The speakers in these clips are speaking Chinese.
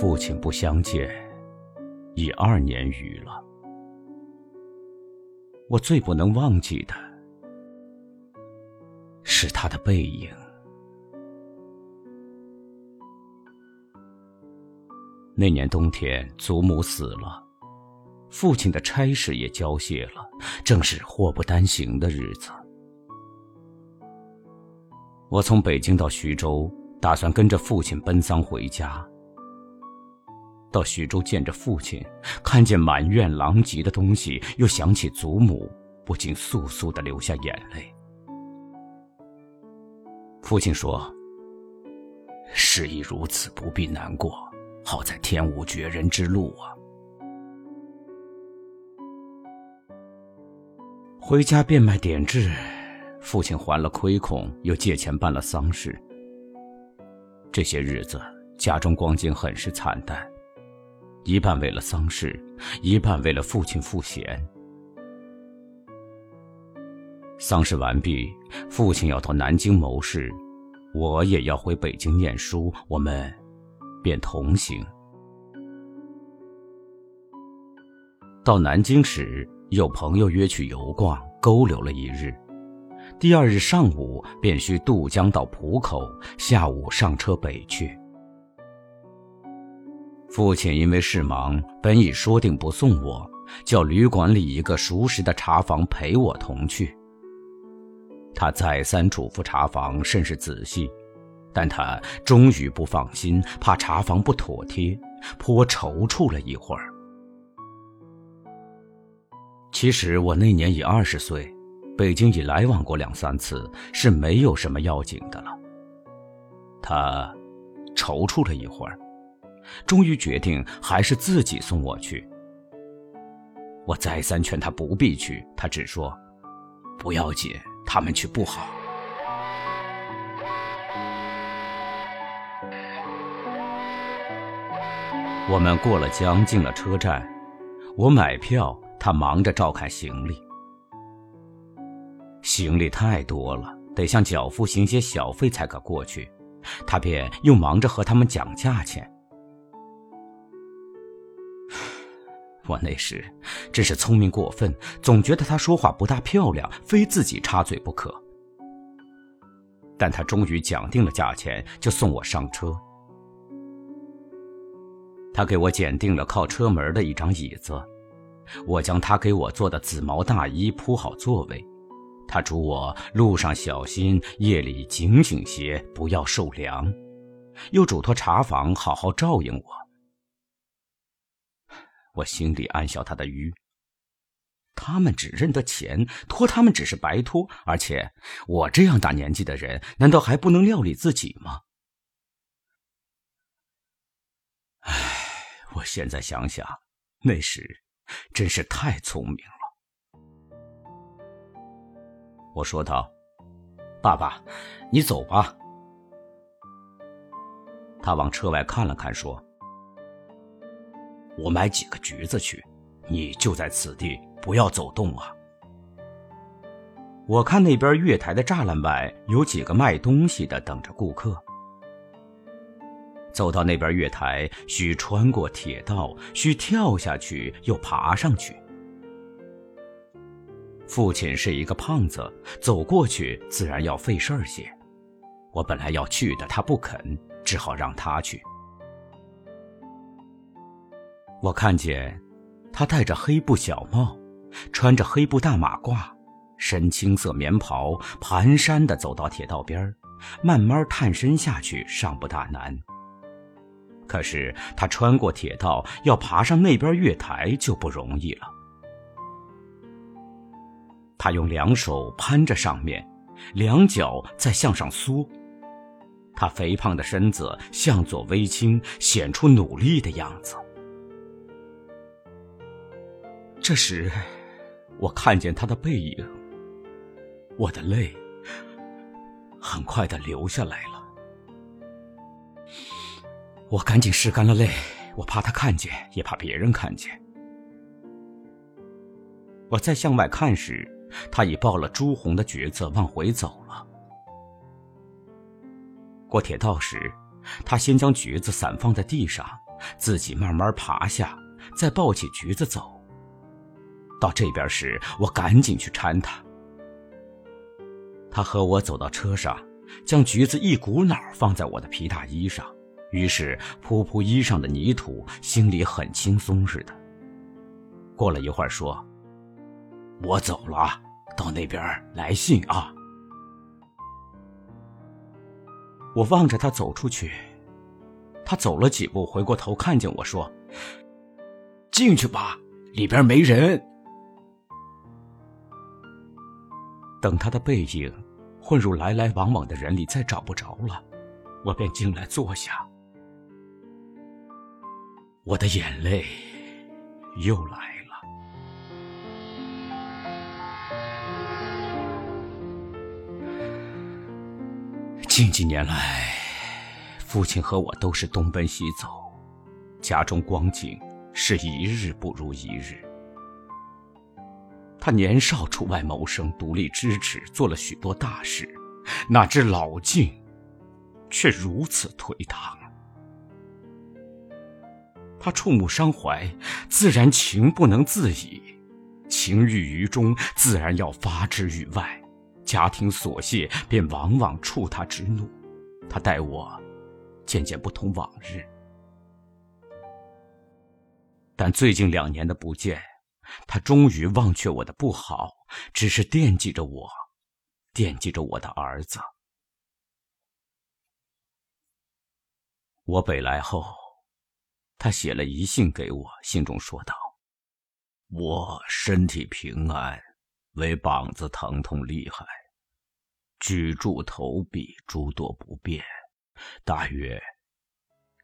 父亲不相见已二年余了，我最不能忘记的是他的背影。那年冬天，祖母死了，父亲的差事也交卸了，正是祸不单行的日子。我从北京到徐州，打算跟着父亲奔丧回家。到徐州见着父亲，看见满院狼藉的东西，又想起祖母，不禁簌簌的流下眼泪。父亲说：“事已如此，不必难过。好在天无绝人之路啊！”回家变卖典质，父亲还了亏空，又借钱办了丧事。这些日子，家中光景很是惨淡。一半为了丧事，一半为了父亲赋闲。丧事完毕，父亲要到南京谋事，我也要回北京念书，我们便同行。到南京时，有朋友约去游逛，勾留了一日。第二日上午便需渡江到浦口，下午上车北去。父亲因为事忙，本已说定不送我，叫旅馆里一个熟识的茶房陪我同去。他再三嘱咐茶房甚是仔细，但他终于不放心，怕茶房不妥帖，颇踌躇了一会儿。其实我那年已二十岁，北京已来往过两三次，是没有什么要紧的了。他踌躇了一会儿。终于决定还是自己送我去。我再三劝他不必去，他只说：“不要紧，他们去不好。”我们过了江，进了车站，我买票，他忙着照看行李。行李太多了，得向脚夫行些小费才可过去，他便又忙着和他们讲价钱。我那时真是聪明过分，总觉得他说话不大漂亮，非自己插嘴不可。但他终于讲定了价钱，就送我上车。他给我拣定了靠车门的一张椅子，我将他给我做的紫毛大衣铺好座位。他嘱我路上小心，夜里警醒些，不要受凉，又嘱托茶房好好照应我。我心里暗笑他的愚。他们只认得钱，托他们只是白托，而且我这样大年纪的人，难道还不能料理自己吗？唉，我现在想想，那时真是太聪明了。我说道：“爸爸，你走吧。”他往车外看了看，说。我买几个橘子去，你就在此地，不要走动啊！我看那边月台的栅栏外有几个卖东西的等着顾客。走到那边月台，需穿过铁道，需跳下去又爬上去。父亲是一个胖子，走过去自然要费事儿些。我本来要去的，他不肯，只好让他去。我看见，他戴着黑布小帽，穿着黑布大马褂，深青色棉袍，蹒跚地走到铁道边慢慢探身下去，尚不大难。可是他穿过铁道，要爬上那边月台就不容易了。他用两手攀着上面，两脚再向上缩，他肥胖的身子向左微倾，显出努力的样子。这时，我看见他的背影，我的泪很快的流下来了。我赶紧拭干了泪，我怕他看见，也怕别人看见。我再向外看时，他已抱了朱红的橘子往回走了。过铁道时，他先将橘子散放在地上，自己慢慢爬下，再抱起橘子走。到这边时，我赶紧去搀他。他和我走到车上，将橘子一股脑放在我的皮大衣上，于是扑扑衣上的泥土，心里很轻松似的。过了一会儿，说：“我走了，到那边来信啊。”我望着他走出去，他走了几步，回过头看见我说：“进去吧，里边没人。”等他的背影混入来来往往的人里，再找不着了，我便进来坐下。我的眼泪又来了。近几年来，父亲和我都是东奔西走，家中光景是一日不如一日。他年少出外谋生，独立支持，做了许多大事，哪知老境却如此颓唐。他触目伤怀，自然情不能自已，情郁于中，自然要发之于外。家庭琐屑便往往触他之怒，他待我渐渐不同往日。但最近两年的不见，他终于忘却我的不好，只是惦记着我，惦记着我的儿子。我北来后，他写了一信给我，信中说道：“我身体平安，唯膀子疼痛厉害。”举箸投笔诸多不便，大约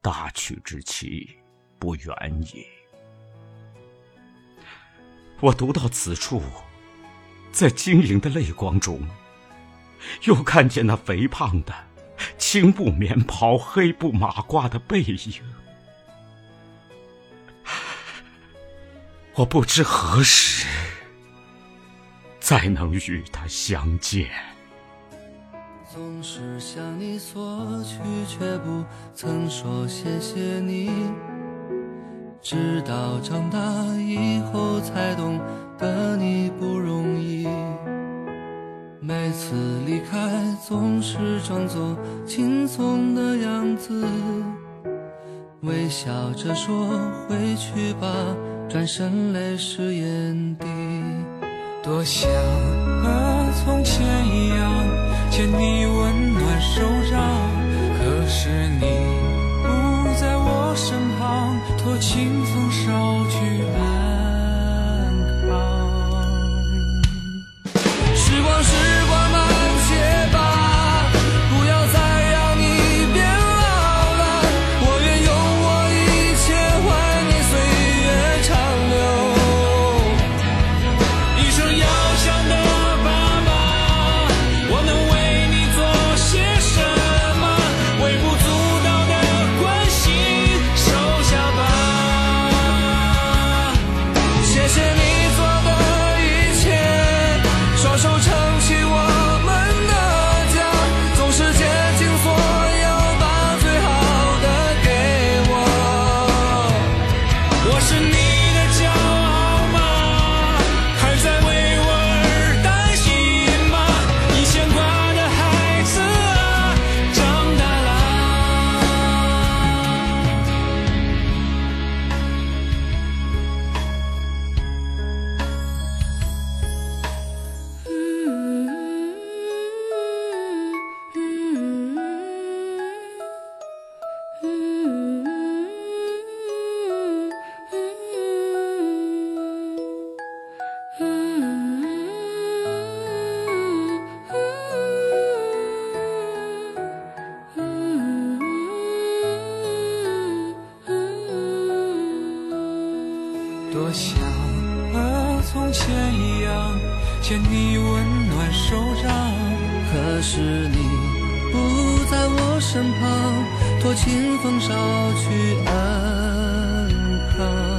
大曲之期不远矣。我读到此处，在晶莹的泪光中，又看见那肥胖的青布棉袍、黑布马褂的背影。我不知何时再能与他相见。总是向你索取，却不曾说谢谢你。直到长大以后，才懂得你不容易。每次离开，总是装作轻松的样子，微笑着说回去吧，转身泪湿眼底。多想和从前一样。牵你温暖手掌，可是你身旁，托清风捎去安康。时光，时托清风捎去安康。